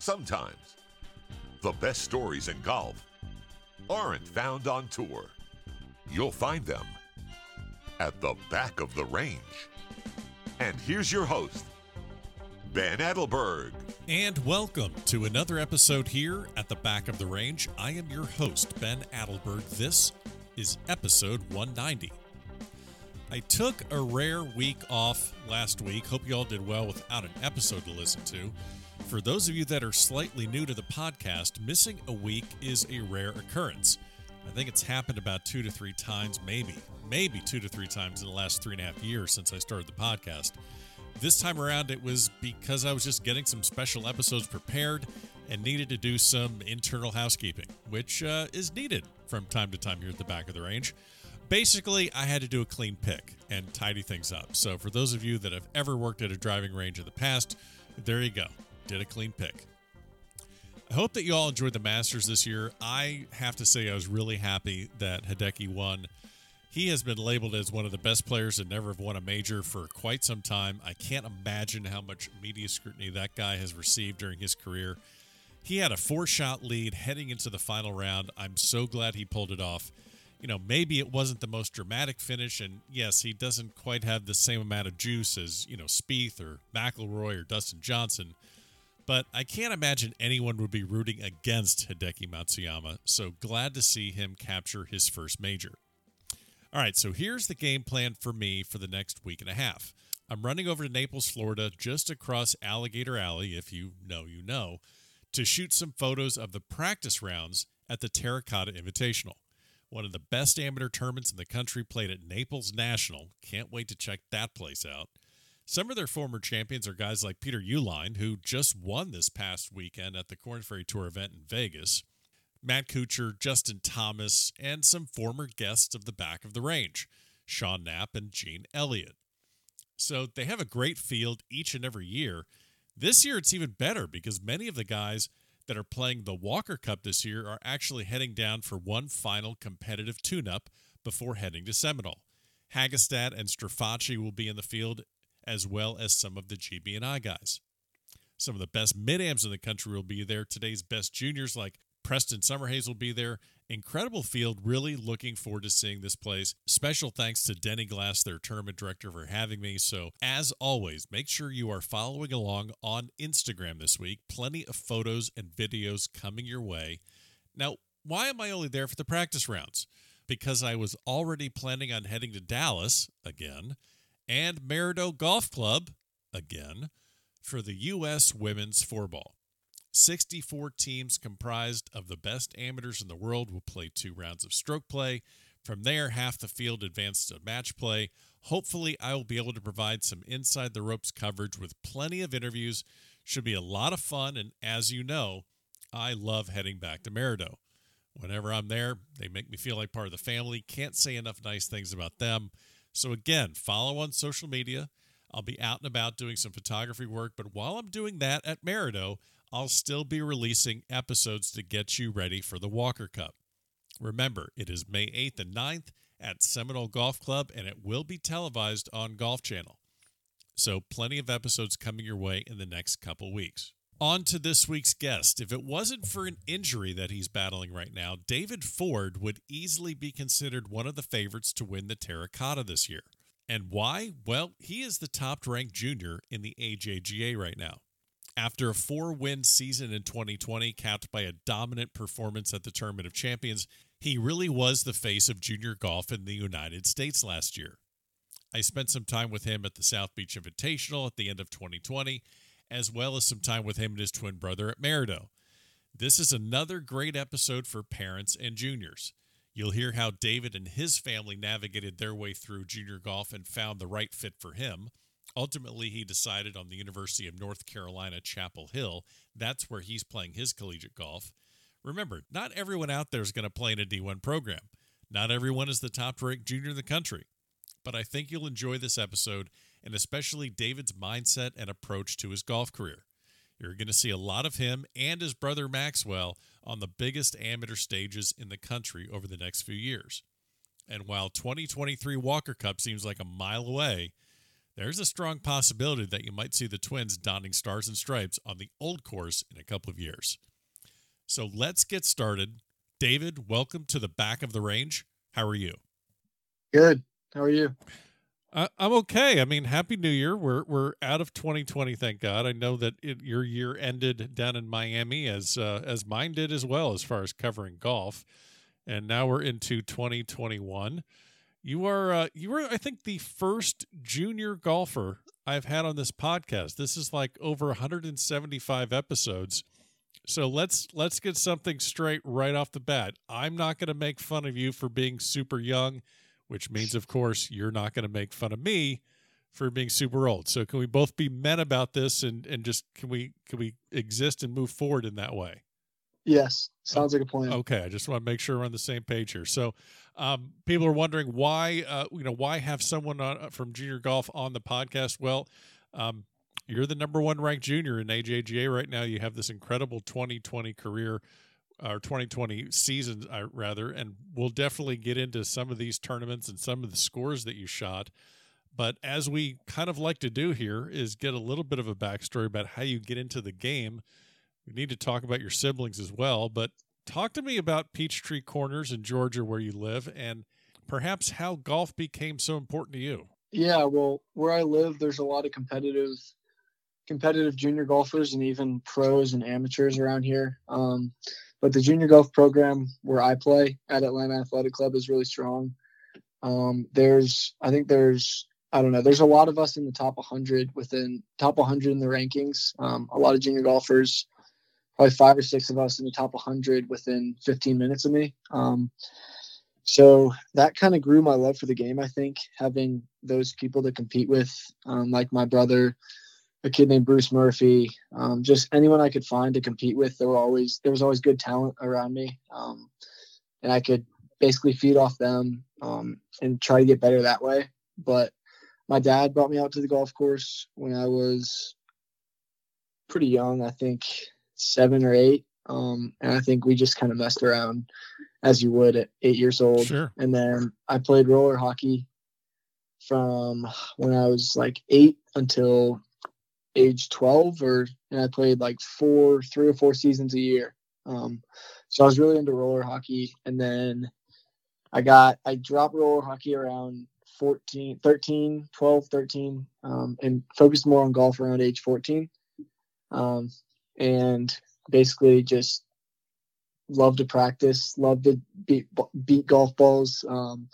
Sometimes the best stories in golf aren't found on tour. You'll find them at the back of the range. And here's your host, Ben Adelberg. And welcome to another episode here at the back of the range. I am your host, Ben Adelberg. This is episode 190. I took a rare week off last week. Hope you all did well without an episode to listen to. For those of you that are slightly new to the podcast, missing a week is a rare occurrence. I think it's happened about two to three times, maybe, maybe two to three times in the last three and a half years since I started the podcast. This time around, it was because I was just getting some special episodes prepared and needed to do some internal housekeeping, which uh, is needed from time to time here at the back of the range. Basically, I had to do a clean pick and tidy things up. So, for those of you that have ever worked at a driving range in the past, there you go. Did a clean pick. I hope that you all enjoyed the Masters this year. I have to say, I was really happy that Hideki won. He has been labeled as one of the best players that never have won a major for quite some time. I can't imagine how much media scrutiny that guy has received during his career. He had a four shot lead heading into the final round. I'm so glad he pulled it off you know, maybe it wasn't the most dramatic finish, and yes, he doesn't quite have the same amount of juice as you know Spieth or McIlroy or Dustin Johnson. But I can't imagine anyone would be rooting against Hideki Matsuyama. So glad to see him capture his first major. All right, so here's the game plan for me for the next week and a half. I'm running over to Naples, Florida, just across Alligator Alley, if you know, you know, to shoot some photos of the practice rounds at the Terracotta Invitational one of the best amateur tournaments in the country played at Naples National. Can't wait to check that place out. Some of their former champions are guys like Peter Uihlein, who just won this past weekend at the Korn Ferry Tour event in Vegas, Matt Kuchar, Justin Thomas, and some former guests of the back of the range, Sean Knapp and Gene Elliott. So they have a great field each and every year. This year it's even better because many of the guys that are playing the Walker Cup this year are actually heading down for one final competitive tune up before heading to Seminole. Hagestad and Strafaci will be in the field, as well as some of the GB&I guys. Some of the best mid-ams in the country will be there. Today's best juniors like Preston Summerhays will be there. Incredible field. Really looking forward to seeing this place. Special thanks to Denny Glass, their tournament director, for having me. So, as always, make sure you are following along on Instagram this week. Plenty of photos and videos coming your way. Now, why am I only there for the practice rounds? Because I was already planning on heading to Dallas again and Maridoe Golf Club again for the U.S. Women's Four Ball. 64 teams comprised of the best amateurs in the world will play two rounds of stroke play. From there, half the field advanced to match play. Hopefully, I will be able to provide some inside the ropes coverage with plenty of interviews. Should be a lot of fun. And as you know, I love heading back to Maridoe. Whenever I'm there, they make me feel like part of the family. Can't say enough nice things about them. So, again, follow on social media. I'll be out and about doing some photography work. But while I'm doing that at Maridoe, I'll still be releasing episodes to get you ready for the Walker Cup. Remember, it is May 8th and 9th at Seminole Golf Club, and it will be televised on Golf Channel. So, plenty of episodes coming your way in the next couple weeks. On to this week's guest. If it wasn't for an injury that he's battling right now, David Ford would easily be considered one of the favorites to win the Terracotta this year. And why? Well, he is the top ranked junior in the AJGA right now. After a four win season in 2020, capped by a dominant performance at the Tournament of Champions, he really was the face of junior golf in the United States last year. I spent some time with him at the South Beach Invitational at the end of 2020, as well as some time with him and his twin brother at Maridoe. This is another great episode for parents and juniors. You'll hear how David and his family navigated their way through junior golf and found the right fit for him. Ultimately, he decided on the University of North Carolina, Chapel Hill. That's where he's playing his collegiate golf. Remember, not everyone out there is going to play in a D1 program. Not everyone is the top ranked junior in the country. But I think you'll enjoy this episode and especially David's mindset and approach to his golf career. You're going to see a lot of him and his brother Maxwell on the biggest amateur stages in the country over the next few years. And while 2023 Walker Cup seems like a mile away, there's a strong possibility that you might see the Twins donning stars and stripes on the old course in a couple of years. So let's get started. David, welcome to the back of the range. How are you? Good. How are you? Uh, I'm okay. I mean, happy New Year. We're we're out of 2020, thank God. I know that it, your year ended down in Miami, as uh, as mine did as well, as far as covering golf, and now we're into 2021. You are uh, you were, I think, the first junior golfer I've had on this podcast. This is like over 175 episodes. So let's let's get something straight right off the bat. I'm not going to make fun of you for being super young which means, of course, you're not going to make fun of me for being super old. So can we both be men about this and and just can we can we exist and move forward in that way? Yes, sounds like a plan. Okay, I just want to make sure we're on the same page here. So, um, people are wondering why, uh, you know, why have someone on, uh, from junior golf on the podcast? Well, um, you're the number one ranked junior in AJGA right now. You have this incredible 2020 career our 2020 season, I rather, and we'll definitely get into some of these tournaments and some of the scores that you shot. But as we kind of like to do here, is get a little bit of a backstory about how you get into the game. We need to talk about your siblings as well, but talk to me about Peachtree Corners in Georgia, where you live, and perhaps how golf became so important to you. Yeah, well, where I live, there's a lot of competitive competitive junior golfers and even pros and amateurs around here. Um, but the junior golf program where I play at Atlanta Athletic Club is really strong. Um, there's, I think there's, I don't know, there's a lot of us in the top 100 within top 100 in the rankings. Um, a lot of junior golfers, probably five or six of us in the top 100 within 15 minutes of me. Um, so that kind of grew my love for the game. I think having those people to compete with, um, like my brother, a kid named Bruce Murphy, um, just anyone I could find to compete with. There were always there was always good talent around me, um, and I could basically feed off them um, and try to get better that way. But my dad brought me out to the golf course when I was pretty young, I think seven or eight, um, and I think we just kind of messed around as you would at eight years old. Sure. And then I played roller hockey from when I was like eight until age 12 or and I played like four, three or four seasons a year. Um, so I was really into roller hockey. And then I got, I dropped roller hockey around 14, 13, 12, 13, um, and focused more on golf around age 14. Um, and basically just love to practice, love to beat, beat golf balls. Um,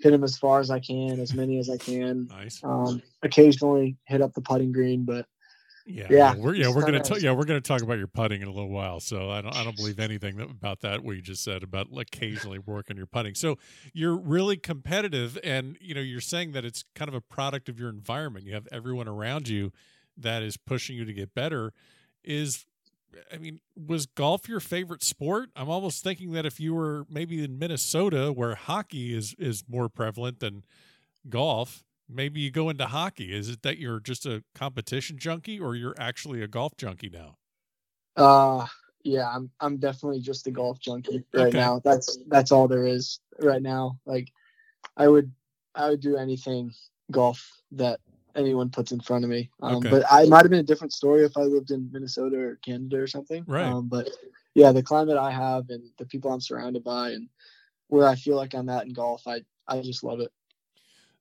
hit them as far as I can, as many as I can. Nice. Um, occasionally hit up the putting green, but yeah, yeah, we're yeah we're gonna talk, yeah we're gonna talk about your putting in a little while. So I don't I don't believe anything about that what you just said about occasionally working your putting. So you're really competitive, and you know you're saying that it's kind of a product of your environment. You have everyone around you that is pushing you to get better. Is I mean, was golf your favorite sport? I'm almost thinking that if you were maybe in Minnesota, where hockey is is more prevalent than golf, maybe you go into hockey. Is it that you're just a competition junkie, or you're actually a golf junkie now? Uh yeah, I'm I'm definitely just a golf junkie right okay. now. That's that's all there is right now. Like, I would I would do anything golf that anyone puts in front of me. Um, okay. But I might have been a different story if I lived in Minnesota or Canada or something. Right. Um, but yeah, the climate I have and the people I'm surrounded by and where I feel like I'm at in golf, I I just love it.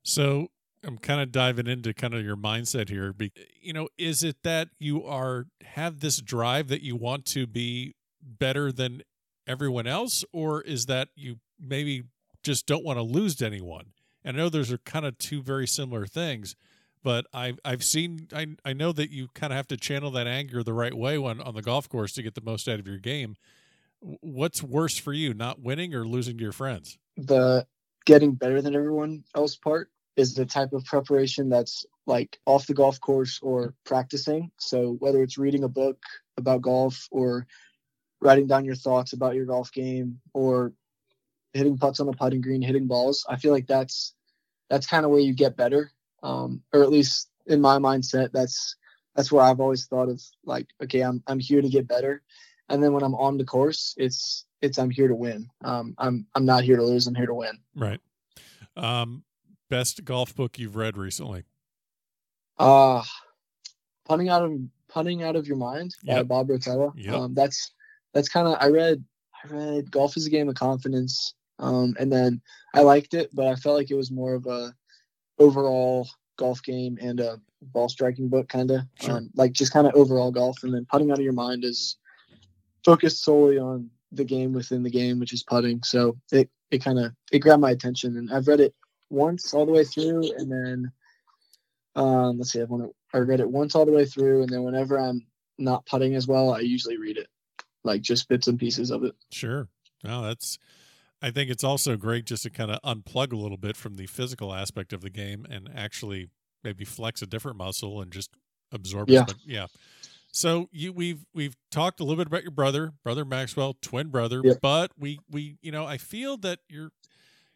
So I'm kind of diving into kind of your mindset here. You know, is it that you are have this drive that you want to be better than everyone else, or is that you maybe just don't want to lose to anyone? And I know those are kind of two very similar things but I've I've seen I I know that you kind of have to channel that anger the right way on on the golf course to get the most out of your game. What's worse for you, not winning or losing to your friends? The getting better than everyone else part is the type of preparation that's like off the golf course or practicing. So whether it's reading a book about golf or writing down your thoughts about your golf game or hitting putts on the putting green, hitting balls, I feel like that's that's kind of where you get better um, or at least in my mindset, that's that's where I've always thought of like, okay, I'm I'm here to get better, and then when I'm on the course, it's it's I'm here to win. Um, I'm I'm not here to lose. I'm here to win. Right. Um, best golf book you've read recently? Uh putting out of putting out of your mind by Yep. Bob Rotella. Yep. Um, that's that's kind of I read I read golf is a game of confidence. Um, and then I liked it, but I felt like it was more of a overall golf game and a ball striking book, kind of Sure. um, like just kind of overall golf. And then putting out of your mind is focused solely on the game within the game, which is putting. So it it kind of it grabbed my attention, and I've read it once all the way through, and then um, let's see, I've won it, I read it once all the way through, and then whenever I'm not putting as well, I usually read it, like just bits and pieces of it. Sure. No, that's. I think it's also great just to kind of unplug a little bit from the physical aspect of the game and actually maybe flex a different muscle and just absorb. Yeah. It. Yeah. So you we've we've talked a little bit about your brother, brother Maxwell, twin brother, Yep. but we we you know I feel that your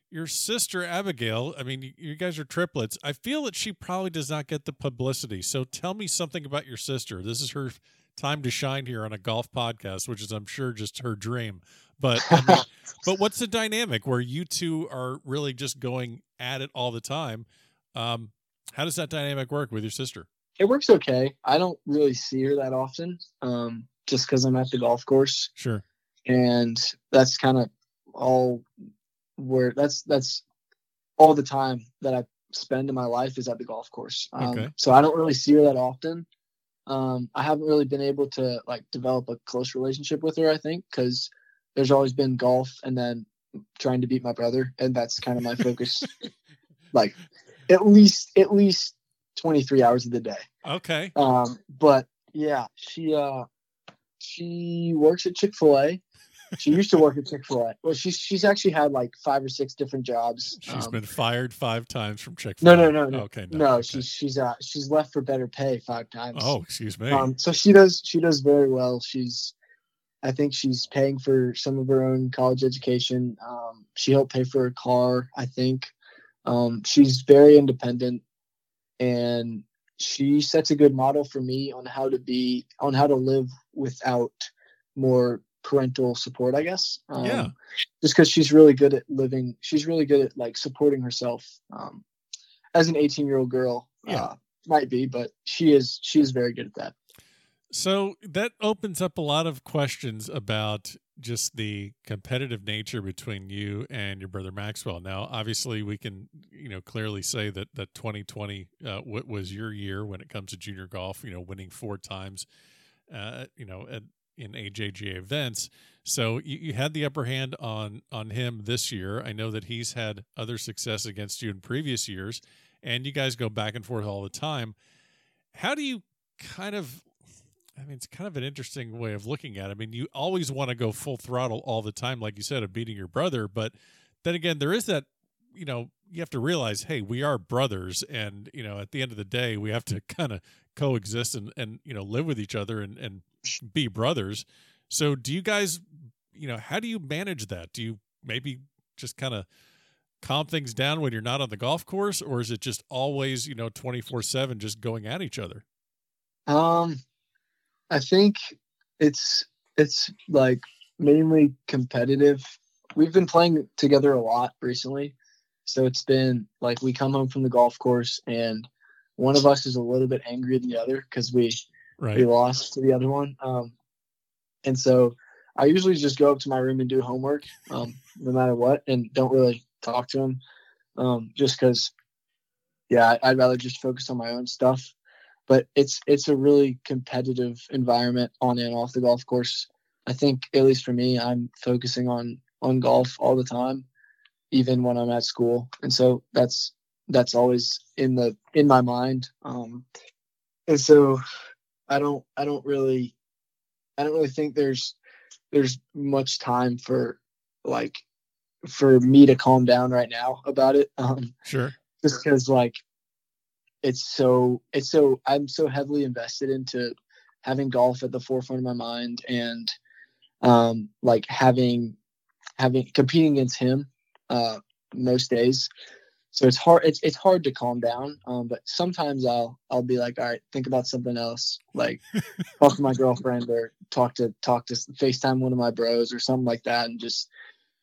your sister Abigail, I mean you, you guys are triplets. I feel that she probably does not get the publicity. So tell me something about your sister. This is her time to shine here on a golf podcast, which is I'm sure just her dream. But I mean, but what's the dynamic where you two are really just going at it all the time? Um, how does that dynamic work with your sister? it works okay. I don't really see her that often, um, just because I'm at the golf course, Sure. and that's kind of all where that's that's all the time that I spend in my life is at the golf course. Um, Okay. So I don't really see her that often. Um, I haven't really been able to like develop a close relationship with her. I think because there's always been golf and then trying to beat my brother, and that's kind of my focus. like at least at least 23 hours of the day. Okay. Um, but yeah, she uh she works at Chick Fil A. She used to work at Chick Fil A. Well, she's she's actually had like five or six different jobs. She's Um, been fired five times from Chick. Fil A. No, no, no, no, Okay. no. okay. she's she's uh she's left for better pay five times. Oh, excuse me. Um, so she does she does very well. She's I think she's paying for some of her own college education. Um, she helped pay for a car. I think um, she's very independent, and she sets a good model for me on how to be on how to live without more parental support. I guess. Um, Yeah. Just because she's really good at living, she's really good at like supporting herself. Um, as an 18 year old girl, Yeah. uh, might be, but she is she is very good at that. So that opens up a lot of questions about just the competitive nature between you and your brother Maxwell. Now, obviously, we can you know clearly say that that 2020 uh, w- was your year when it comes to junior golf. You know, winning four times, uh, you know, at, in AJGA events. So you, you had the upper hand on on him this year. I know that he's had other success against you in previous years, and you guys go back and forth all the time. How do you kind of I mean, it's kind of an interesting way of looking at it. I mean, you always want to go full throttle all the time, like you said, of beating your brother. But then again, there is that, you know, you have to realize, hey, we are brothers. And, you know, at the end of the day, we have to kind of coexist and, and, you know, live with each other and, and be brothers. So do you guys, you know, how do you manage that? Do you maybe just kind of calm things down when you're not on the golf course? Or is it just always, you know, 24 7 just going at each other? Um, I think it's it's like mainly competitive. We've been playing together a lot recently, so it's been like we come home from the golf course and one of us is a little bit angrier than the other because we Right. we lost to the other one. Um, and so I usually just go up to my room and do homework, um, no matter what, and don't really talk to him, um, just because, yeah, I'd rather just focus on my own stuff. But it's it's a really competitive environment on and off the golf course. I think at least for me, I'm focusing on on golf all the time, even when I'm at school, and so that's that's always in the in my mind. Um, and so I don't I don't really I don't really think there's there's much time for like for me to calm down right now about it. Um, Sure. just because like it's so it's so I'm so heavily invested into having golf at the forefront of my mind and um like having having competing against him uh most days. So it's hard it's, it's hard to calm down um but sometimes i'll i'll be like all right think about something else. Like talk to my girlfriend or talk to talk to facetime one of my bros or something like that and just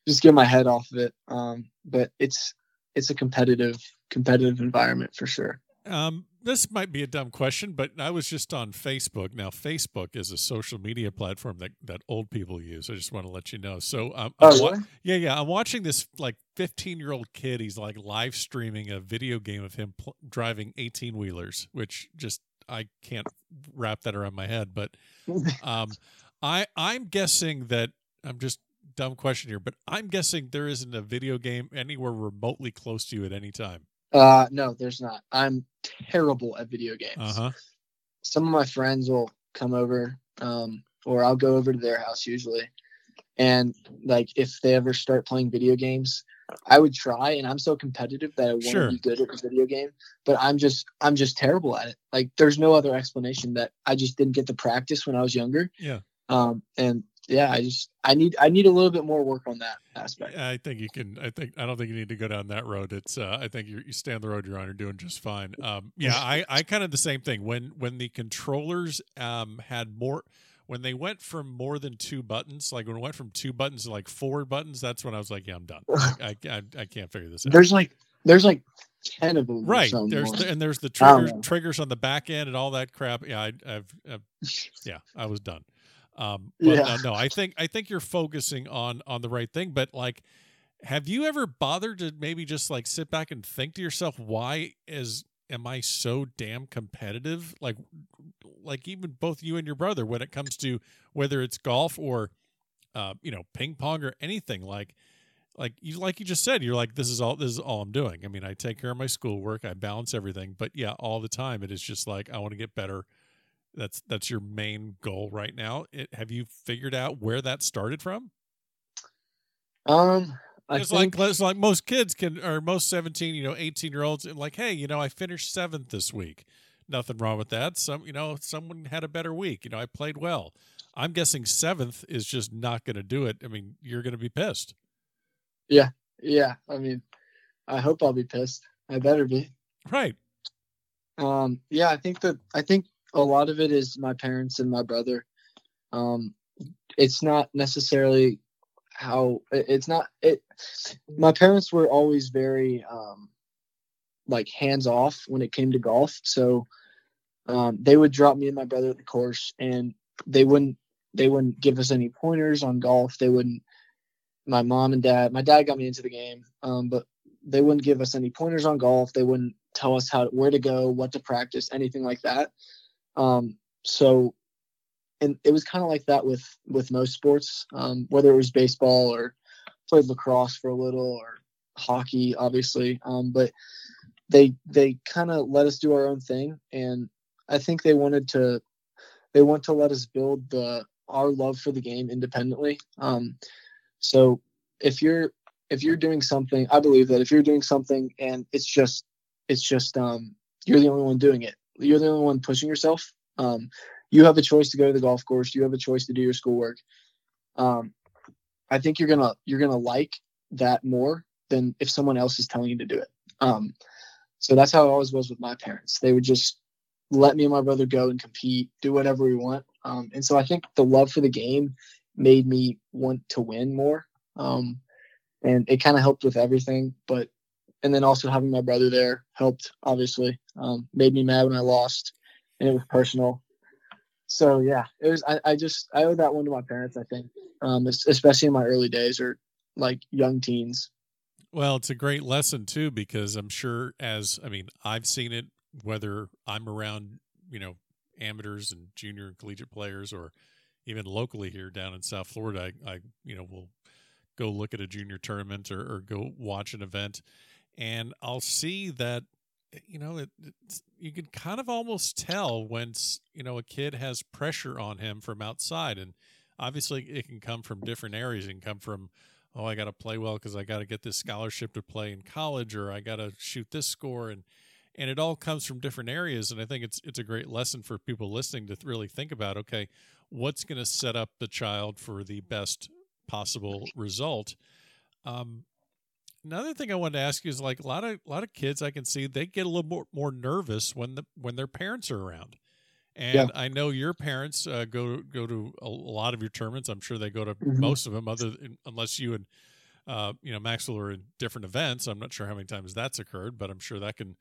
just get my head off of it um but it's it's a competitive competitive environment for sure Um, this might be a dumb question, but I was just on Facebook. Now, Facebook is a social media platform that, that old people use. I just want to let you know. So, um, Oh, wa- really? yeah, yeah, I'm watching this like 15 year old kid. He's like live streaming a video game of him pl- driving 18 wheelers, which just I can't wrap that around my head. But um, I I'm guessing that I'm just dumb question here, but I'm guessing there isn't a video game anywhere remotely close to you at any time. Uh, no, there's not. I'm terrible at video games. Uh huh. Some of my friends will come over, um, or I'll go over to their house usually. And like, if they ever start playing video games, I would try, and I'm so competitive that I want to Sure. be good at the video game. But I'm just, I'm just terrible at it. Like, there's no other explanation that I just didn't get the practice when I was younger. Yeah. Um, and yeah, I just, I need, I need a little bit more work on that aspect. I think you can. I think I don't think you need to go down that road. It's. Uh, I think you you stay on the road you're on. You're doing just fine. Um, yeah, I I kind of the same thing. When when the controllers um had more. When they went from more than two buttons, like when it went from two buttons to like four buttons, that's when I was like, "Yeah, I'm done. I I, I can't figure this out." There's like, there's like ten of them. right there's the, and there's the triggers triggers on the back end and all that crap yeah I, I've, I've yeah I was done um but Yeah. uh, no I think I think you're focusing on on the right thing but like have you ever bothered to maybe just like sit back and think to yourself why is am I so damn competitive like like even both you and your brother when it comes to whether it's golf or uh you know ping pong or anything like like you like you just said you're like this is all this is all i'm doing i mean i take care of my schoolwork i balance everything but yeah all the time it is just like i want to get better that's that's your main goal right now it, have you figured out where that started from Um, I it's think like it's like most kids can or most 17 you know 18 year olds and like hey you know i finished seventh this week nothing wrong with that some you know someone had a better week you know i played well i'm guessing seventh is just not going to do it i mean you're going to be pissed Yeah. yeah. I mean, I hope I'll be pissed. I better be. right Um, yeah, I think that I think a lot of it is my parents and my brother. Um, it's not necessarily how it's not it. My parents were always very um, like hands off when it came to golf, so um, they would drop me and my brother at the course, and they wouldn't they wouldn't give us any pointers on golf. They wouldn't. My mom and dad. My dad got me into the game, um, but they wouldn't give us any pointers on golf. They wouldn't tell us how where to go, what to practice, anything like that. Um, so, and it was kind of like that with with most sports, um, whether it was baseball or played lacrosse for a little or hockey, obviously. Um, but they they kind of let us do our own thing, and I think they wanted to they want to let us build the our love for the game independently. Um, so if you're if you're doing something, I believe that if you're doing something and it's just it's just um you're the only one doing it. You're the only one pushing yourself. Um, you have a choice to go to the golf course. You have a choice to do your schoolwork. Um, I think you're gonna you're gonna like that more than if someone else is telling you to do it. Um, so that's how it always was with my parents. They would just let me and my brother go and compete, do whatever we want. Um, and so I think the love for the game made me want to win more. Um, and it kind of helped with everything. But and then also having my brother there helped. Obviously, um, made me mad when I lost, and it was personal. So yeah, it was. I, I just I owe that one to my parents. I think, um, especially in my early days or like young teens. Well, it's a great lesson too because I'm sure as I mean, I've seen it whether I'm around, you know, amateurs and junior and collegiate players or even locally here down in South Florida, I, I you know, will go look at a junior tournament or, or go watch an event and I'll see that you know, it, you can kind of almost tell when you know a kid has pressure on him from outside, and obviously it can come from different areas. It can come from, oh, I got to play well because I got to get this scholarship to play in college, or I got to shoot this score, and and it all comes from different areas. And I think it's it's a great lesson for people listening to really think about. Okay, what's going to set up the child for the best possible result? Um, another thing I wanted to ask you is like a lot of a lot of kids I can see they get a little more, more nervous when the when their parents are around. And Yeah. I know your parents uh, go go to a lot of your tournaments. I'm sure they go to Mhm. most of them, other than, unless you and uh, you know, Maxwell are in different events. I'm not sure how many times that's occurred, but I'm sure that can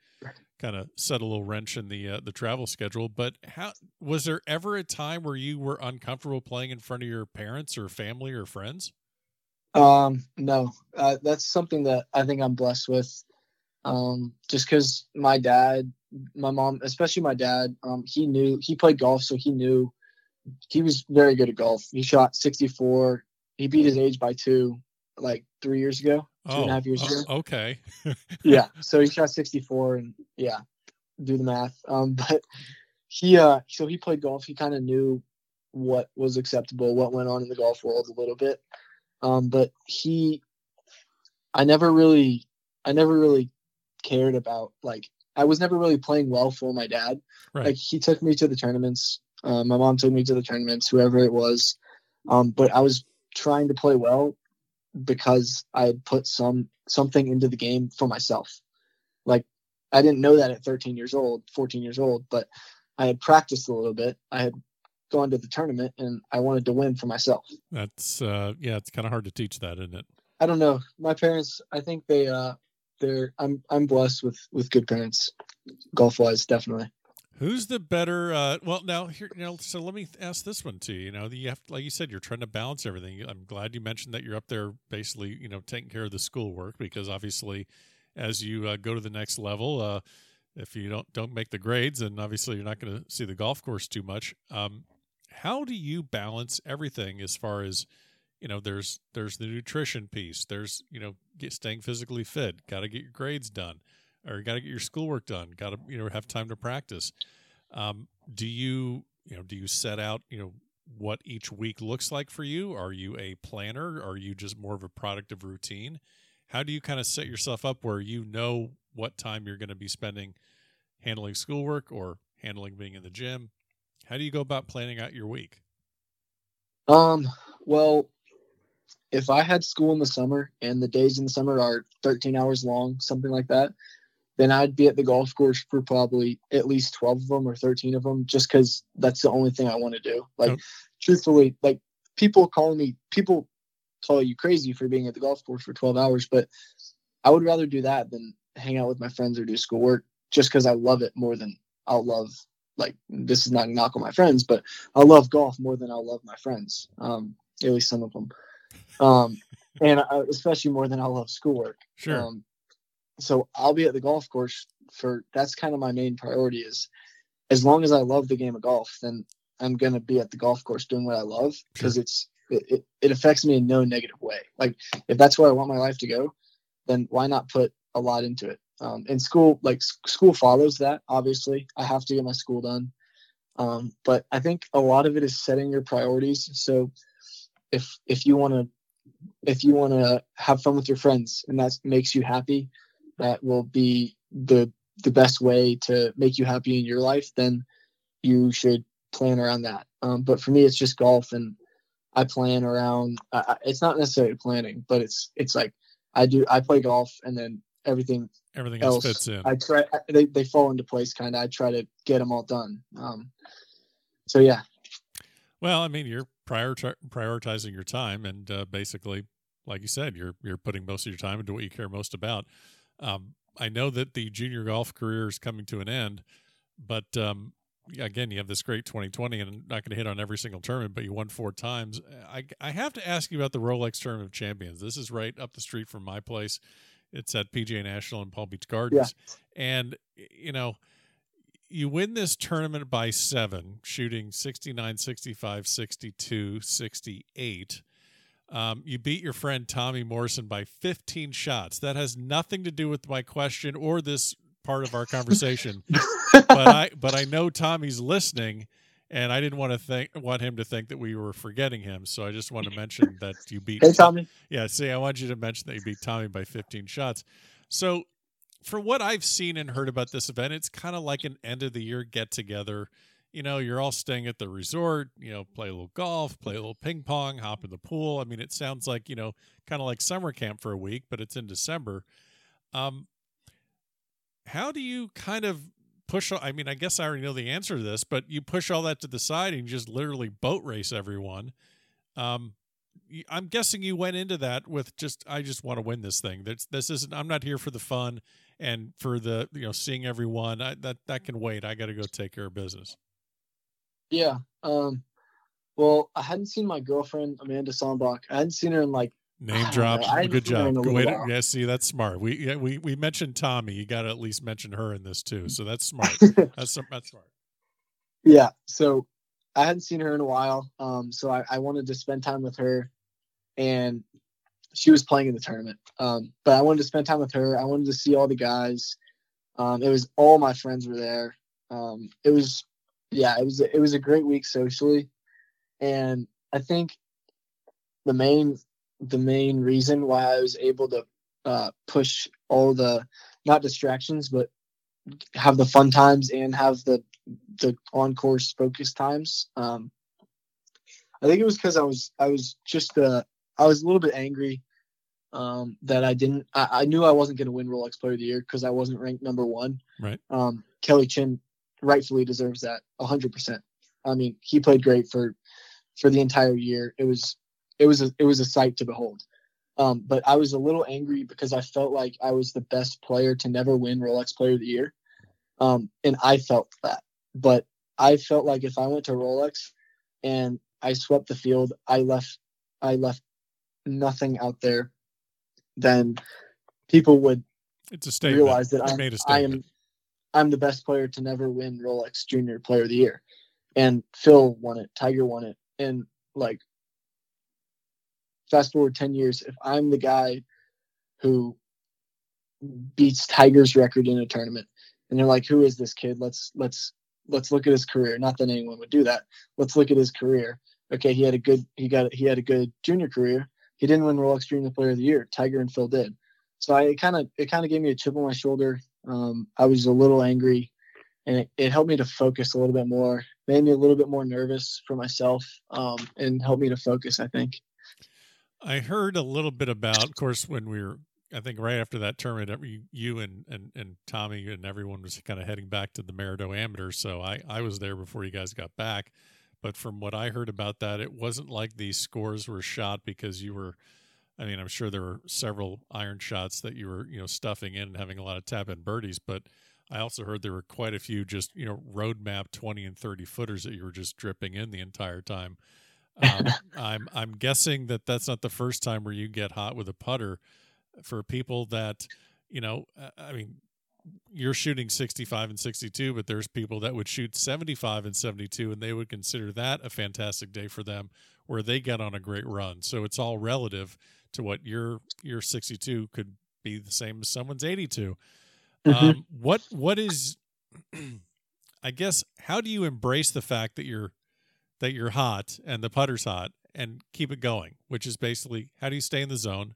kind of set a little wrench in the uh, the travel schedule. But how was there ever a time where you were uncomfortable playing in front of your parents or family or friends? Um, no, uh, that's something that I think I'm blessed with. Um, just because my dad, my mom, especially my dad, um, he knew he played golf, so he knew he was very good at golf. He shot 64. He beat his age by two, like three years ago, two oh, and a half years oh, ago. Okay. yeah, so he shot 64, and yeah, do the math. Um, but he, uh, so he played golf. He kind of knew what was acceptable, what went on in the golf world a little bit. Um, but he, I never really, I never really cared about like I was never really playing well for my dad. Right. Like he took me to the tournaments. Uh, my mom took me to the tournaments, whoever it was. Um, but I was trying to play well because I had put some something into the game for myself. Like I didn't know that at 13 years old, 14 years old, but I had practiced a little bit. I had gone to the tournament and I wanted to win for myself. That's uh yeah, it's kind of hard to teach that, isn't it? I don't know. My parents, I think they uh they're I'm I'm blessed with with good parents golf wise definitely. Who's the better? Uh, well, now here, you know. So let me ask this one too. You know, you have, like you said, you're trying to balance everything. I'm glad you mentioned that you're up there, basically, you know, taking care of the schoolwork because obviously, as you uh, go to the next level, uh, if you don't don't make the grades, then obviously you're not going to see the golf course too much. Um, how do you balance everything as far as you know? There's there's the nutrition piece. There's you know, get staying physically fit. Got to get your grades done or got to get your schoolwork done. Got to you know have time to practice. Um, do you you know do you set out you know what each week looks like for you? Are you a planner? Are you just more of a product of routine? How do you kind of set yourself up where you know what time you're going to be spending handling schoolwork or handling being in the gym? How do you go about planning out your week? Um, well, if I had school in the summer and the days in the summer are 13 hours long, something like that, then I'd be at the golf course for probably at least 12 of them or 13 of them just because that's the only thing I want to do. Like, oh. truthfully, like people call me, people call you crazy for being at the golf course for 12 hours, but I would rather do that than hang out with my friends or do schoolwork just because I love it more than I'll love, like, this is not a knock on my friends, but I love golf more than I'll love my friends, um, at least some of them. Um, and uh, especially more than I'll love schoolwork. Sure. Um, so I'll be at the golf course for that's kind of my main priority is as long as I love the game of golf, then I'm gonna be at the golf course doing what I love because sure. it's it, it affects me in no negative way. Like if that's where I want my life to go, then why not put a lot into it? Um, and school, like school follows that. Obviously, I have to get my school done. Um, but I think a lot of it is setting your priorities. So if if you want to if you want to have fun with your friends and that makes you happy, that will be the the best way to make you happy in your life, then you should plan around that. Um, but for me, it's just golf, and I plan around. Uh, it's not necessarily planning, but it's it's like I do. I play golf, and then everything everything else, else fits in. I try. They they fall into place, kind of. I try to get them all done. Um, so yeah. Well, I mean, you're prioritizing your time, and uh, basically, like you said, you're you're putting most of your time into what you care most about. Um, I know that the junior golf career is coming to an end, but um, again, you have this great 2020, and I'm not going to hit on every single tournament, but you won four times. I, I have to ask you about the Rolex Tournament of Champions. This is right up the street from my place. It's at PGA National in Palm Beach Gardens, yeah. and you know you win this tournament by seven, shooting 69, 65, 62, 68. Um, you beat your friend Tommy Morrison by 15 shots. That has nothing to do with my question or this part of our conversation. but I but I know Tommy's listening, and I didn't want to think want him to think that we were forgetting him. So I just want to mention that you beat. Hey Tommy. Yeah, see, I want you to mention that you beat Tommy by 15 shots. So, for what I've seen and heard about this event, it's kind of like an end of the year get together you know, you're all staying at the resort, you know, play a little golf, play a little ping pong, hop in the pool. I mean, it sounds like, you know, kind of like summer camp for a week, but it's in December. Um, how do you kind of push? I mean, I guess I already know the answer to this, but you push all that to the side and you just literally boat race everyone. Um, I'm guessing you went into that with just I just want to win this thing. That's this isn't. I'm not here for the fun and for the you know seeing everyone. I, that that can wait. I got to go take care of business. Yeah. Um. Well, I hadn't seen my girlfriend Amanda Sambach. I hadn't seen her in like name drop. Good job. Wait, yeah, see, that's smart. We yeah, we we mentioned Tommy. You got to at least mention her in this too. So that's smart. that's that's smart. Yeah. So I hadn't seen her in a while. Um. So I, I wanted to spend time with her, and she was playing in the tournament. Um. But I wanted to spend time with her. I wanted to see all the guys. Um. It was all my friends were there. Um. It was, yeah. It was it was a great week socially. And I think the main the main reason why I was able to uh, push all the not distractions, but have the fun times and have the the on course focus times. Um, I think it was because I was I was just uh, I was a little bit angry um, that I didn't. I, I knew I wasn't going to win Rolex Player of the Year because I wasn't ranked number one. Right. Um, Kelly Chinn rightfully deserves that hundred percent. I mean, he played great for for the entire year. It was it was a, it was a sight to behold. Um, but I was a little angry because I felt like I was the best player to never win Rolex Player of the Year, um, and I felt that. But I felt like if I went to Rolex and I swept the field, I left I left nothing out there, then people would it's a statement. realize that I'm, I am I'm the best player to never win Rolex Junior Player of the Year and Phil won it, Tiger won it, and like fast forward 10 years, if I'm the guy who beats Tiger's record in a tournament and they're like, who is this kid? Let's let's let's look at his career. Not that anyone would do that. Let's look at his career. Okay, he had a good he got he had a good junior career. He didn't win Rolex Junior Player of the Year. Tiger and Phil did. So I kind of it kind of gave me a chip on my shoulder. Um, I was a little angry and it, it, helped me to focus a little bit more made me a little bit more nervous for myself um, and helped me to focus i think i heard a little bit about of course when we were i think right after that tournament uh, you and and, and tommy and everyone was kind of heading back to the Maridoe amateur so i i was there before you guys got back but from what i heard about that it wasn't like these scores were shot because you were I mean, I'm sure there were several iron shots that you were, you know, stuffing in and having a lot of tap in birdies, but I also heard there were quite a few just you know roadmap twenty and thirty footers that you were just dripping in the entire time. Um, I'm I'm guessing that that's not the first time where you get hot with a putter. For people that you know, uh, I mean, you're shooting 65 and 62, but there's people that would shoot 75 and 72, and they would consider that a fantastic day for them, where they get on a great run. So it's all relative to what your your 62 could be the same as someone's 82. Mm-hmm. Um, what what is I guess how do you embrace the fact that you're that you're hot and the putter's hot and keep it going, which is basically how do you stay in the zone?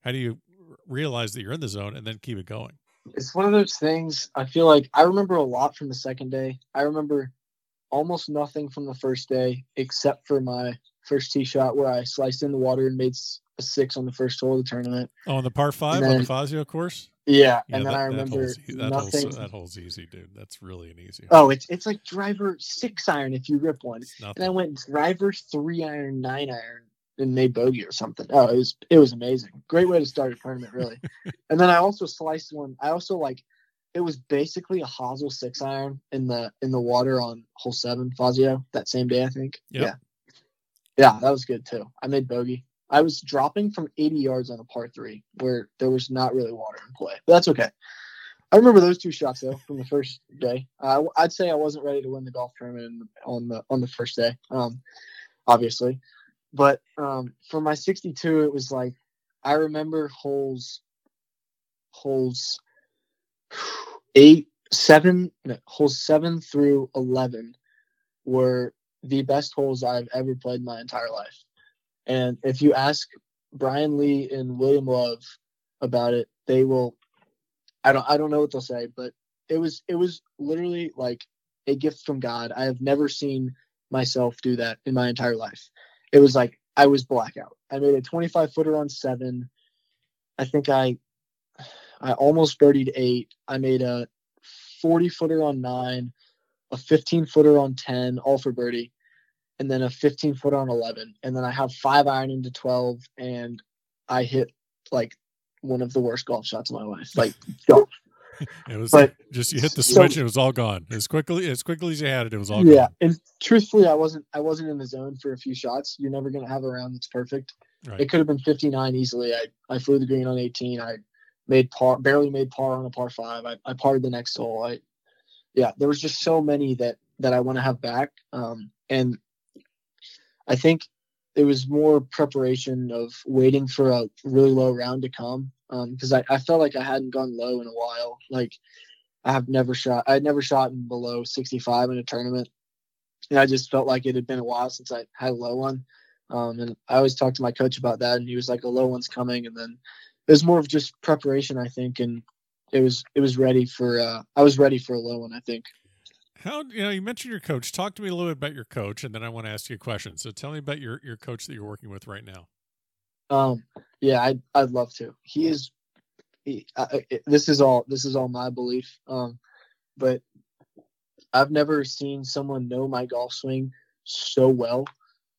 How do you realize that you're in the zone and then keep it going? It's one of those things I feel like I remember a lot from the second day. I remember almost nothing from the first day except for my first tee shot where I sliced in the water and made a six on the first hole of the tournament. Oh, on the par five then, on the Fazio course. Yeah, yeah and then I remember that holds, that nothing. That holds easy, dude. That's really an easy. Oh, it's it's like driver six iron if you rip one, and I went driver three iron, nine iron, and made bogey or something. Oh, it was it was amazing. Great way to start a tournament, really. and then I also sliced one. I also like it was basically a hosel six iron in the in the water on hole seven Fazio that same day. I think. Yep. Yeah. Yeah, that was good too. I made bogey. I was dropping from 80 yards on a par three where there was not really water in play. But that's okay. I remember those two shots though from the first day. Uh, I'd say I wasn't ready to win the golf tournament on the on the first day, um, obviously. But um, for my 62, it was like I remember holes holes eight, seven, no, holes seven through 11 were the best holes I've ever played my entire life. And if you ask Brian Lee and William Love about it, they will. I don't. I don't know what they'll say, but it was. It was literally like a gift from God. I have never seen myself do that in my entire life. It was like I was blackout. I made a 25 footer on seven. I think I, I almost birdied eight. I made a 40 footer on nine, a 15 footer on 10, all for birdie and then a 15 foot on 11, and then I have five iron into 12, and I hit like one of the worst golf shots of my life. Like golf. It was but, just you hit the switch so, and it was all gone as quickly as quickly as you had it. It was all yeah. Gone. And truthfully, I wasn't I wasn't in the zone for a few shots. You're never gonna have a round that's perfect. Right. It could have been 59 easily. I I flew the green on 18. I made par barely made par on a par five. I I parred the next hole. I yeah, there was just so many that that I want to have back. Um, and I think it was more preparation of waiting for a really low round to come because um, I, I felt like I hadn't gone low in a while. Like I have never shot, I had never shot below 65 in a tournament. And I just felt like it had been a while since I had a low one. Um, and I always talked to my coach about that, and he was like, "A low one's coming." And then it was more of just preparation, I think, and it was it was ready for. Uh, I was ready for a low one, I think. How you know you mentioned your coach. Talk to me a little bit about your coach, and then I want to ask you a question. So tell me about your your coach that you're working with right now. Um. Yeah, I'd I'd love to. He is. He, I, it, this is all this is all my belief. Um, but I've never seen someone know my golf swing so well.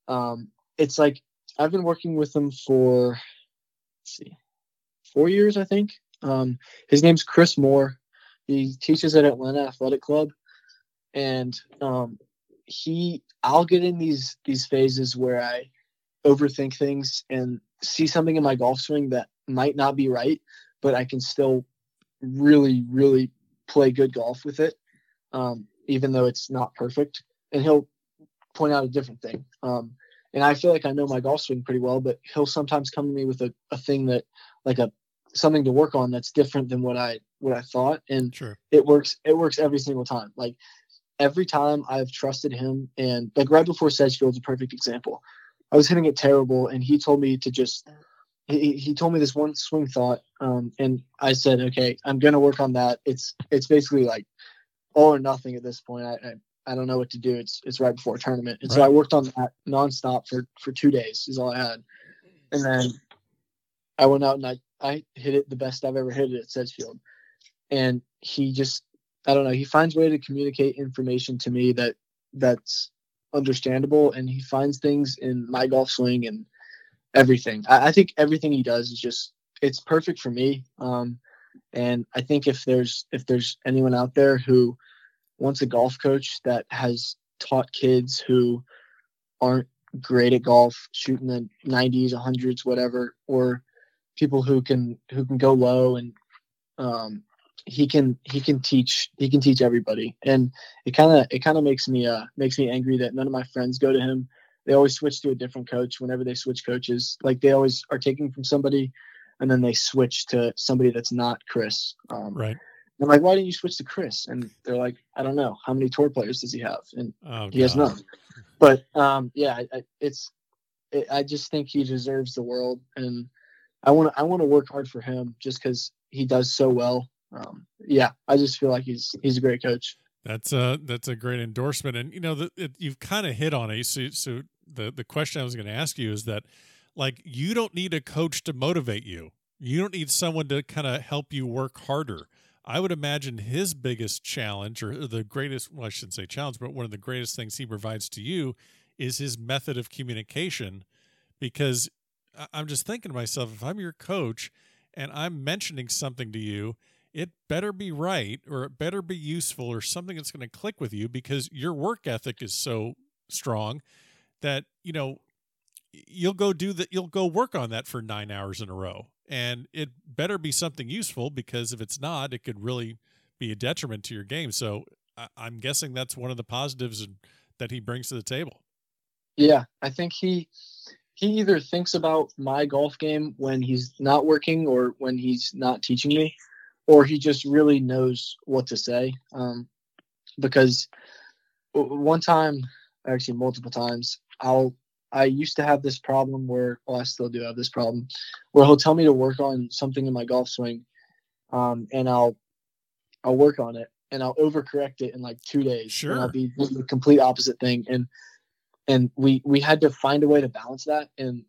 Um, it's like I've been working with him for see, four years, I think. Um, his name's Chris Moore. He teaches at Atlanta Athletic Club and um, he I'll get in these these phases where I overthink things and see something in my golf swing that might not be right, but I can still really really play good golf with it, um, even though it's not perfect. And he'll point out a different thing. Um, and I feel like I know my golf swing pretty well, but he'll sometimes come to me with a, a thing that like a something to work on that's different than what I what I thought. And sure. it works it works every single time. Like every time I've trusted him, and like right before Sedgefield's a perfect example. I was hitting it terrible, and he told me to just. He, he told me this one swing thought, um, and I said, "Okay, I'm gonna work on that." It's it's basically like all or nothing at this point. I I, I don't know what to do. It's it's right before a tournament, and right. so I worked on that nonstop for for two days. Is all I had, and then I went out and I I hit it the best I've ever hit it at Sedgefield, and he just I don't know. He finds way to communicate information to me that that's understandable, and he finds things in my golf swing and everything. I, I think everything he does is just it's perfect for me. Um, and I think if there's if there's anyone out there who wants a golf coach that has taught kids who aren't great at golf, shooting the 90s, 100s, whatever, or people who can who can go low and um, he can he can teach he can teach everybody and it kind of it kind of makes me uh makes me angry that none of my friends go to him they always switch to a different coach whenever they switch coaches like they always are taking from somebody and then they switch to somebody that's not chris um, right I'm like, why didn't you switch to Chris? And they're like, I don't know. How many tour players does he have? And oh, he has none. But um, yeah, I, it's. It, I just think he deserves the world, and I want to. I want to work hard for him just because he does so well um, yeah, I just feel like he's he's a great coach. That's a that's a great endorsement, and you know the, it, you've kind of hit on it. So, so the the question I was going to ask you is that like you don't need a coach to motivate you. You don't need someone to kind of help you work harder. I would imagine his biggest challenge, or the greatest, well, I shouldn't say challenge, but one of the greatest things he provides to you is his method of communication. Because I'm just thinking to myself, if I'm your coach and I'm mentioning something to you it better be right or it better be useful or something that's going to click with you because your work ethic is so strong that you know you'll go do that you'll go work on that for 9 hours in a row. And it better be something useful because if it's not it could really be a detriment to your game. So i'm guessing that's one of the positives that he brings to the table. Yeah i think he he either thinks about my golf game when he's not working or when he's not teaching me or he just really knows what to say. Um, because one time, actually multiple times, I'll I used to have this problem where, well, I still do have this problem, where he'll tell me to work on something in my golf swing, um, and I'll I'll work on it and I'll overcorrect it in like two days. Sure. And I'll be the complete opposite thing. And and we we had to find a way to balance that. And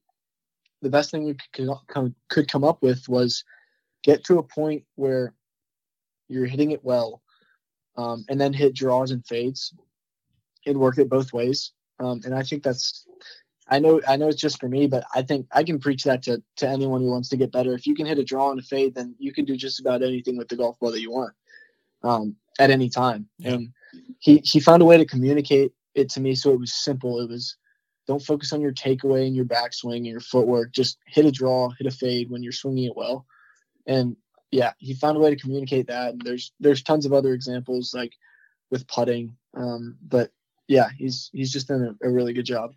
the best thing we could come could come up with was get to a point where you're hitting it well, um, and then hit draws and fades and work it both ways. Um, and I think that's I know I know it's just for me, but I think I can preach that to to anyone who wants to get better. If you can hit a draw and a fade, then you can do just about anything with the golf ball that you want um, at any time. Yeah. And he he found a way to communicate it to me so it was simple. It was don't focus on your takeaway and your backswing and your footwork. Just hit a draw, hit a fade when you're swinging it well. And yeah, he found a way to communicate that. And there's there's tons of other examples like with putting. Um, but yeah, he's he's just done a, a really good job.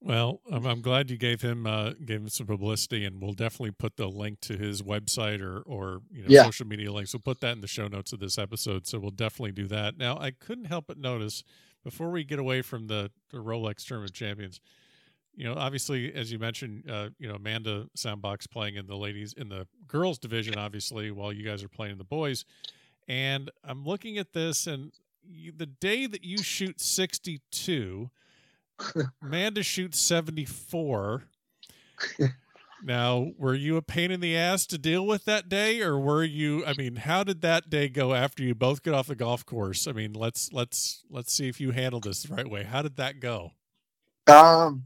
Well, I'm, I'm glad you gave him uh, gave him some publicity, and we'll definitely put the link to his website or or you know yeah. social media links. We'll put that in the show notes of this episode, so we'll definitely do that. Now, I couldn't help but notice before we get away from the, the Rolex Tournament Champions, you know, obviously, as you mentioned, uh, you know, Amanda Sambach playing in the ladies in the girls division, obviously, while you guys are playing in the boys. And I'm looking at this, and you, the day that you shoot 62 Amanda shoots 74. now, were you a pain in the ass to deal with that day or were you I mean, how did that day go after you both get off the golf course? I mean, let's let's let's see if you handled this the right way. How did that go? Um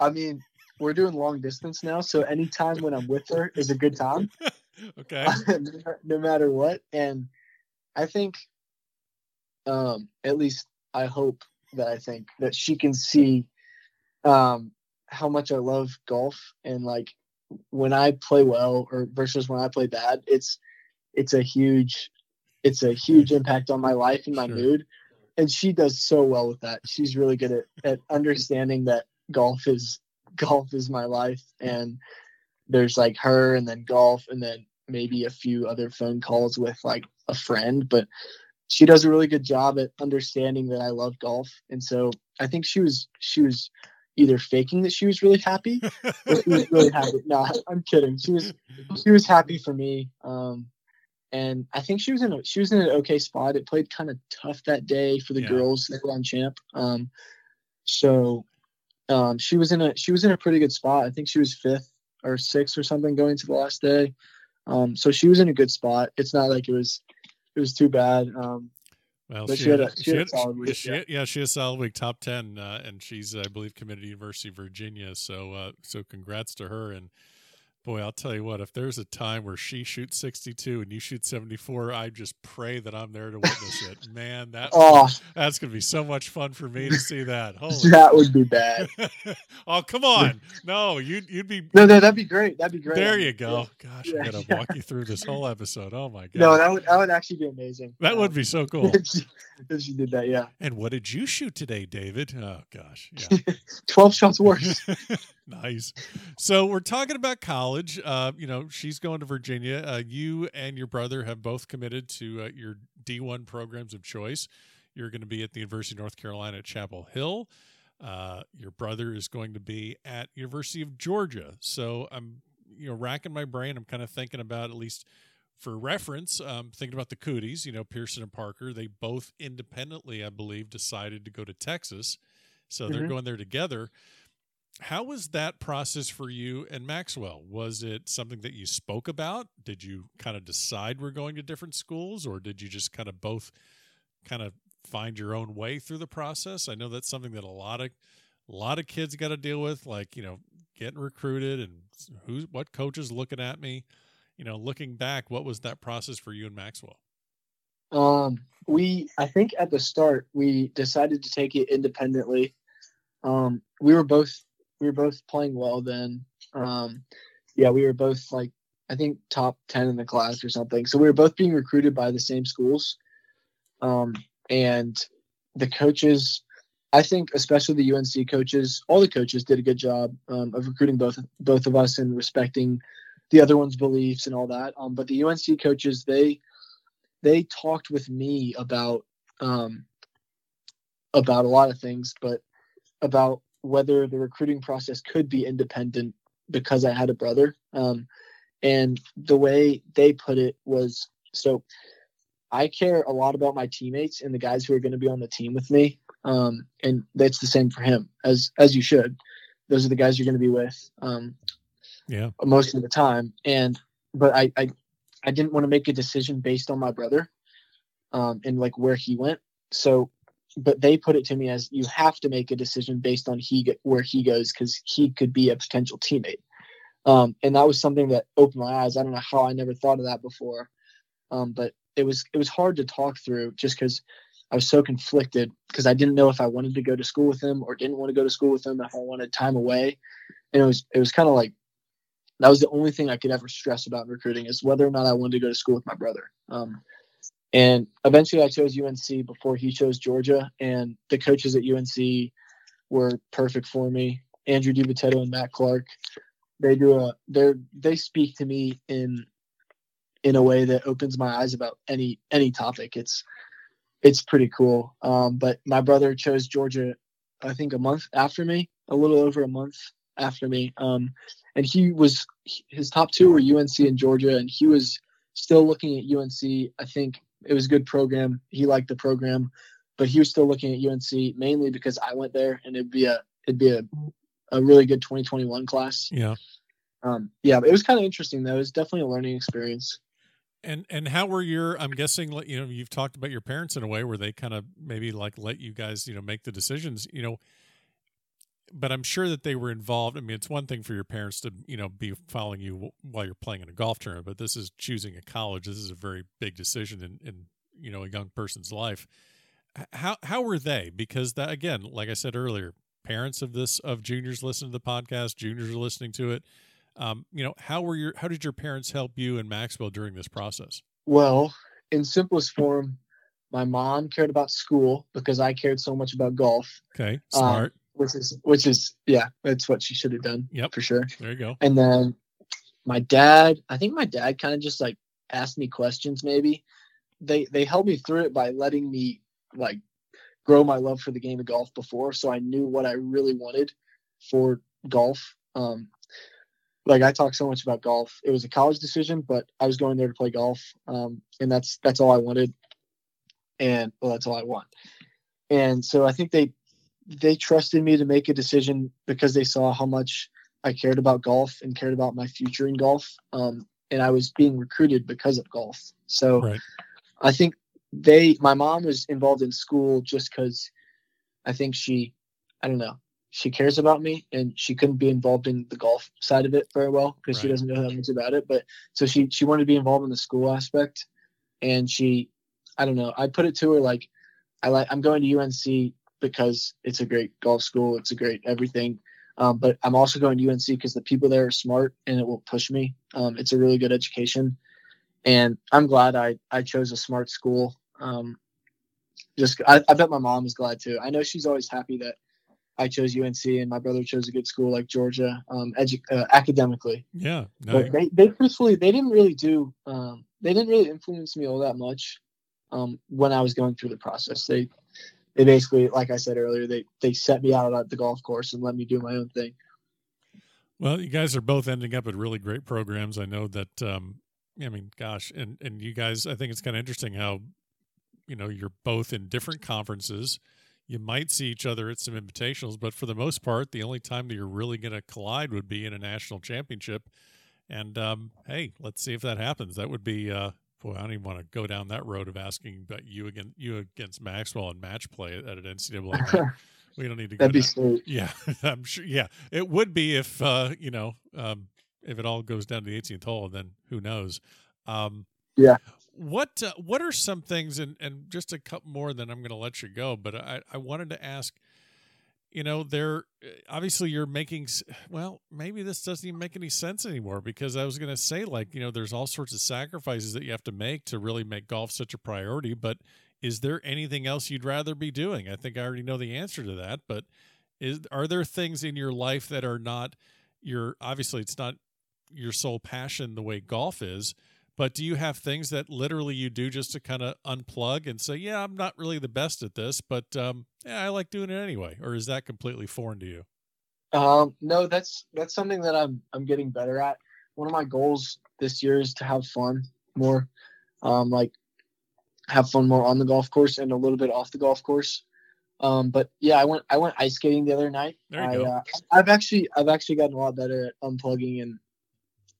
I mean, we're doing long distance now, so anytime when I'm with her is a good time. okay. no matter what. And I think um at least I hope that I think that she can see um, how much I love golf and like when I play well or versus when I play bad, it's it's a huge it's a huge impact on my life and my sure. mood. And she does so well with that. She's really good at, at understanding that golf is golf is my life and there's like her and then golf and then maybe a few other phone calls with like a friend but she does a really good job at understanding that I love golf. And so I think she was she was either faking that she was really happy or she was really happy. No, I'm kidding. She was she was happy for me. Um, and I think she was in a she was in an okay spot. It played kind of tough that day for the yeah. girls. They were on champ. Um, so um, she was in a she was in a pretty good spot. I think she was fifth or sixth or something going to the last day. Um, so she was in a good spot. It's not like it was it was too bad. Um, well, she, she, had, a, she, she had, a solid week. She, yeah. yeah, she had a solid week, top ten, uh, and she's, I believe, committed to University of Virginia. So, uh, so congrats to her. And Boy, I'll tell you what, if there's a time where she shoots 62 and you shoot 74, I just pray that I'm there to witness it. Man, that oh. that's going to be so much fun for me to see that. Holy that would be bad. oh, come on. No, you'd, you'd be. No, no, that'd be great. That'd be great. There you go. Gosh, yeah, I'm going to walk you through this whole episode. Oh, my God. No, that would, that would actually be amazing. That um, would be so cool. If she, if she did that, yeah. And what did you shoot today, David? Oh, gosh. Yeah. 12 shots worse. Nice. So we're talking about college. Uh, you know, she's going to Virginia. Uh, you and your brother have both committed to uh, your D1 programs of choice. You're going to be at the University of North Carolina at Chapel Hill. Uh, your brother is going to be at University of Georgia. So I'm, you know, racking my brain. I'm kind of thinking about at least for reference, um, thinking about the Coodys. You know, Pearson and Parker. They both independently, I believe, decided to go to Texas. So mm-hmm. they're going there together. How was that process for you and Maxwell? Was it something that you spoke about? Did you kind of decide we're going to different schools, or did you just kind of both kind of find your own way through the process? I know that's something that a lot of a lot of kids got to deal with, like you know, getting recruited and who's what coach is looking at me. You know, looking back, what was that process for you and Maxwell? Um, we I think at the start we decided to take it independently. Um, we were both we were both playing well then. Um, yeah, we were both like I think top ten in the class or something. So we were both being recruited by the same schools, um, and the coaches. I think especially the UNC coaches, all the coaches did a good job um, of recruiting both both of us and respecting the other one's beliefs and all that. Um, but the UNC coaches, they they talked with me about um, about a lot of things, but about whether the recruiting process could be independent because I had a brother. Um, and the way they put it was so I care a lot about my teammates and the guys who are going to be on the team with me. Um, and that's the same for him as as you should. Those are the guys you're going to be with. Um, yeah, most of the time. And but I I, I didn't want to make a decision based on my brother, um, and like where he went. So but they put it to me as you have to make a decision based on he where he goes because he could be a potential teammate. Um, and that was something that opened my eyes. I don't know how I never thought of that before, um, but it was it was hard to talk through just because I was so conflicted because I didn't know if I wanted to go to school with him or didn't want to go to school with him if I wanted time away, and it was it was kind of like that was the only thing I could ever stress about recruiting is whether or not I wanted to go to school with my brother. Um, and eventually I chose UNC before he chose Georgia. And the coaches at UNC were perfect for me. Andrew DiBitetto and Matt Clark. They do a they they speak to me in in a way that opens my eyes about any any topic. It's it's pretty cool. Um, but my brother chose Georgia, I think a month after me, a little over a month after me. Um, and he was his top two were UNC and Georgia, and he was still looking at UNC. I think it was a good program. He liked the program, but he was still looking at UNC mainly because I went there, and it'd be a it'd be a a really good 2021 class. Yeah. Um, yeah, it was kind of interesting though. It was definitely a learning experience. And and how were your? I'm guessing you know you've talked about your parents in a way where they kind of maybe like let you guys you know make the decisions. You know, but I'm sure that they were involved. I mean, it's one thing for your parents to, you know, be following you while you're playing in a golf tournament, but this is choosing a college. This is a very big decision in, in you know, a young person's life. How how were they? Because that again, like I said earlier, parents of this of juniors listen to the podcast, juniors are listening to it. Um, you know, how were your how did your parents help you and Maxwell during this process? Well, in simplest form, my mom cared about school because I cared so much about golf. Okay, smart. Um, which is which is yeah, that's what she should have done. Yep, for sure. There you go. And then my dad, I think my dad kind of just like asked me questions. Maybe they they helped me through it by letting me like grow my love for the game of golf before, so I knew what I really wanted for golf. Um, like I talk so much about golf. It was a college decision, but I was going there to play golf, um, and that's that's all I wanted, and well, that's all I want. And so I think they they trusted me to make a decision because they saw how much I cared about golf and cared about my future in golf. Um, and I was being recruited because of golf. So right. I think they, my mom was involved in school just because I think she, I don't know, she cares about me and she couldn't be involved in the golf side of it very well because right. she doesn't know that much about it. But so she, she wanted to be involved in the school aspect and she, I don't know, I put it to her like, I like, I'm going to UNC because it's a great golf school. It's a great everything. Um, but I'm also going to UNC because the people there are smart and it will push me. Um, it's a really good education, and I'm glad I I chose a smart school. Um, just I, I bet my mom is glad too. I know she's always happy that I chose UNC and my brother chose a good school like Georgia, um, edu- uh, academically. Yeah, no. but they they truthfully they didn't really do um, they didn't really influence me all that much um, when I was going through the process. They they basically, like I said earlier, they they set me out at the golf course and let me do my own thing. Well, you guys are both ending up at really great programs. I know that. Um, I mean, gosh, and and you guys, I think it's kind of interesting how, you know, you're both in different conferences. You might see each other at some invitationals, but for the most part, the only time that you're really going to collide would be in a national championship. And um, hey, let's see if that happens. That would be uh, Boy, I don't even want to go down that road of asking about you against you against Maxwell and match play at an NCAA. we don't need to. That'd be sweet. Yeah, I'm sure. Yeah, it would be if uh, you know um, if it all goes down to the 18th hole, then who knows? Um, yeah. What uh, What are some things, and and just a couple more, then I'm going to let you go. But I I wanted to ask you know they're obviously you're making well maybe this doesn't even make any sense anymore because i was going to say like you know there's all sorts of sacrifices that you have to make to really make golf such a priority but is there anything else you'd rather be doing? I think i already know the answer to that but is are there things in your life that are not your obviously it's not your sole passion the way golf is but do you have things that literally you do just to kind of unplug and say, "Yeah, I'm not really the best at this, but um, yeah, I like doing it anyway," or is that completely foreign to you? Um, no, that's that's something that I'm I'm getting better at. One of my goals this year is to have fun more, um, like have fun more on the golf course and a little bit off the golf course. Um, but yeah, I went I went ice skating the other night. There you I, go. Uh, I've actually I've actually gotten a lot better at unplugging and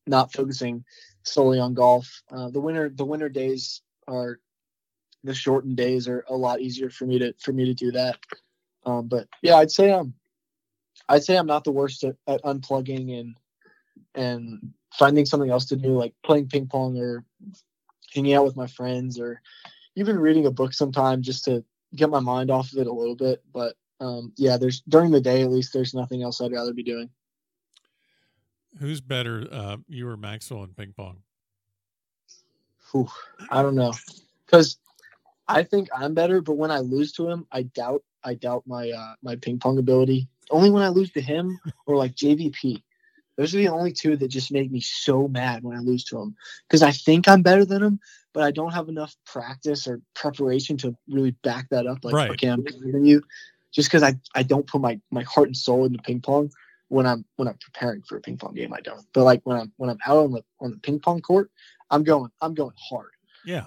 not focusing solely on golf. Uh, the winter the winter days are the shortened days are a lot easier for me to for me to do that. Um, but yeah, I'd say I'm I'd say I'm not the worst at, at unplugging and and finding something else to do, like playing ping pong or hanging out with my friends or even reading a book sometime just to get my mind off of it a little bit. But um, yeah, there's during the day at least there's nothing else I'd rather be doing. Who's better, uh, you or Maxwell in ping pong? Whew, I don't know, because I think I'm better, but when I lose to him, I doubt I doubt my uh, my ping pong ability. Only when I lose to him or like JVP. Those are the only two that just make me so mad when I lose to him because I think I'm better than him, but I don't have enough practice or preparation to really back that up. Like, right. okay, I'm better than you, just because I, I don't put my, my heart and soul into ping pong when I'm when I'm preparing for a ping pong game. I don't, but like when I'm when I'm out on the on the ping pong court, I'm going I'm going hard. Yeah,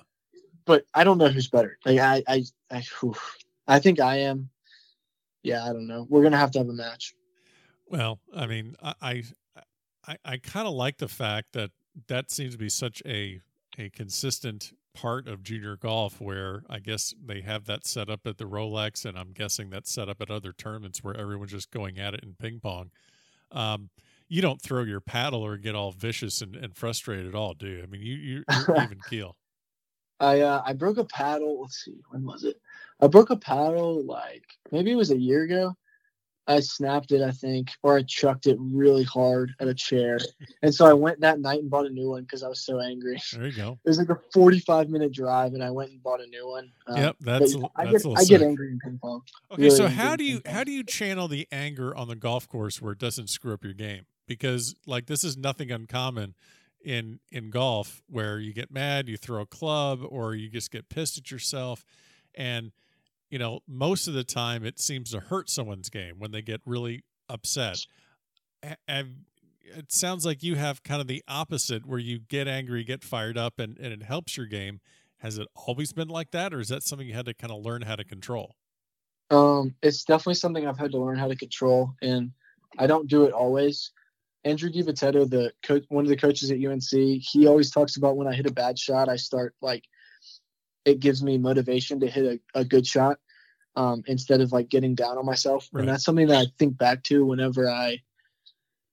but I don't know who's better. Like I I I, I think I am. Yeah, I don't know. We're gonna have to have a match. Well, I mean, I I, I, I kind of like the fact that that seems to be such a a consistent part of junior golf where I guess they have that set up at the Rolex, and I'm guessing that's set up at other tournaments where everyone's just going at it in ping pong. Um, you don't throw your paddle or get all vicious and, and frustrated at all, do you? I mean, you, you, you're even keel. I uh, I broke a paddle. Let's see, when was it? I broke a paddle like maybe it was a year ago. I snapped it, I think, or I chucked it really hard at a chair. And so I went that night and bought a new one because I was so angry. There you go. It was like a 45 minute drive, and I went and bought a new one. Um, yep, that's, yeah, I get, I get angry in ping pong. Okay, really so how do you how do you channel the anger on the golf course where it doesn't screw up your game? Because like this is nothing uncommon in in golf where you get mad, you throw a club, or you just get pissed at yourself, and you know, most of the time it seems to hurt someone's game when they get really upset. And it sounds like you have kind of the opposite where you get angry, get fired up, and, and it helps your game. Has it always been like that, or is that something you had to kind of learn how to control? Um, it's definitely something I've had to learn how to control, and I don't do it always. Andrew DiBitetto, the coach, one of the coaches at UNC, he always talks about when I hit a bad shot, I start like it gives me motivation to hit a, a good shot um, instead of like getting down on myself. Right. And that's something that I think back to whenever I,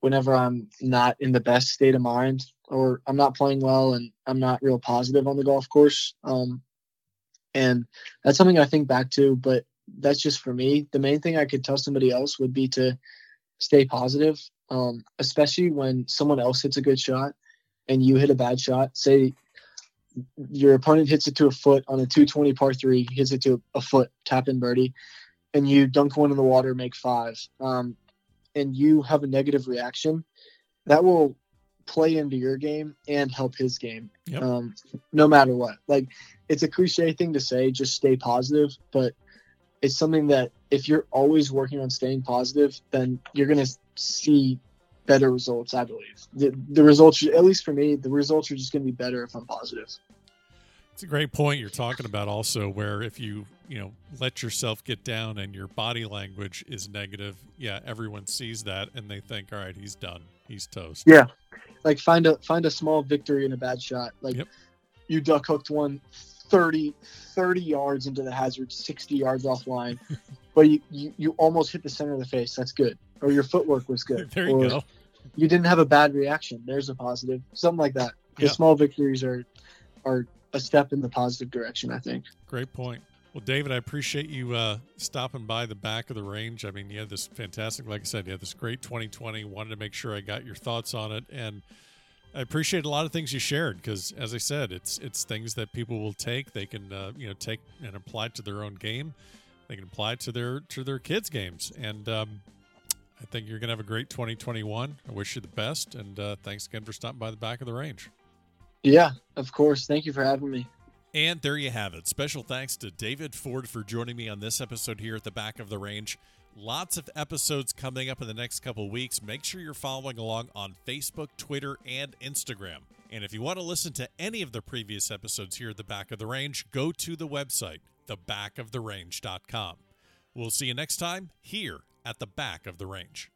whenever I'm not in the best state of mind or I'm not playing well and I'm not real positive on the golf course. Um, and that's something I think back to, but that's just for me. The main thing I could tell somebody else would be to stay positive, um, especially when someone else hits a good shot and you hit a bad shot. Say your opponent hits it to a foot on a 220 par three, hits it to a foot, tap in birdie, and you dunk one in the water, make five, um, and you have a negative reaction, that will play into your game and help his game, yep. um, no matter what. Like, it's a cliche thing to say, just stay positive, but it's something that if you're always working on staying positive, then you're going to see better results. I believe the the results, at least for me, the results are just going to be better if I'm positive. It's a great point you're talking about. Also, where if you you know let yourself get down and your body language is negative, yeah, everyone sees that and they think, all right, he's done, he's toast. Yeah, like find a find a small victory in a bad shot. Like yep. you duck hooked one 30, 30 yards into the hazard, 60 yards offline, but you, you, you almost hit the center of the face. That's good. Or your footwork was good. there you or go. You didn't have a bad reaction. There's a positive. Something like that. The yep. small victories are are a step in the positive direction, I think. Great point. Well, David, I appreciate you uh, stopping by the back of the range. I mean, you had this fantastic, like I said, you had this great 2020. Wanted to make sure I got your thoughts on it. And I appreciate a lot of things you shared because, as I said, it's it's things that people will take. They can uh, you know take and apply it to their own game. They can apply it to their to their kids' games, and um, I think you're going to have a great 2021. I wish you the best, and uh, thanks again for stopping by the back of the range. Yeah, of course. Thank you for having me. And there you have it. Special thanks to David Ford for joining me on this episode here at the back of the range. Lots of episodes coming up in the next couple weeks. Make sure you're following along on Facebook, Twitter, and Instagram. And if you want to listen to any of the previous episodes here at the back of the range, go to the website, thebackoftherange.com. We'll see you next time here at the back of the range.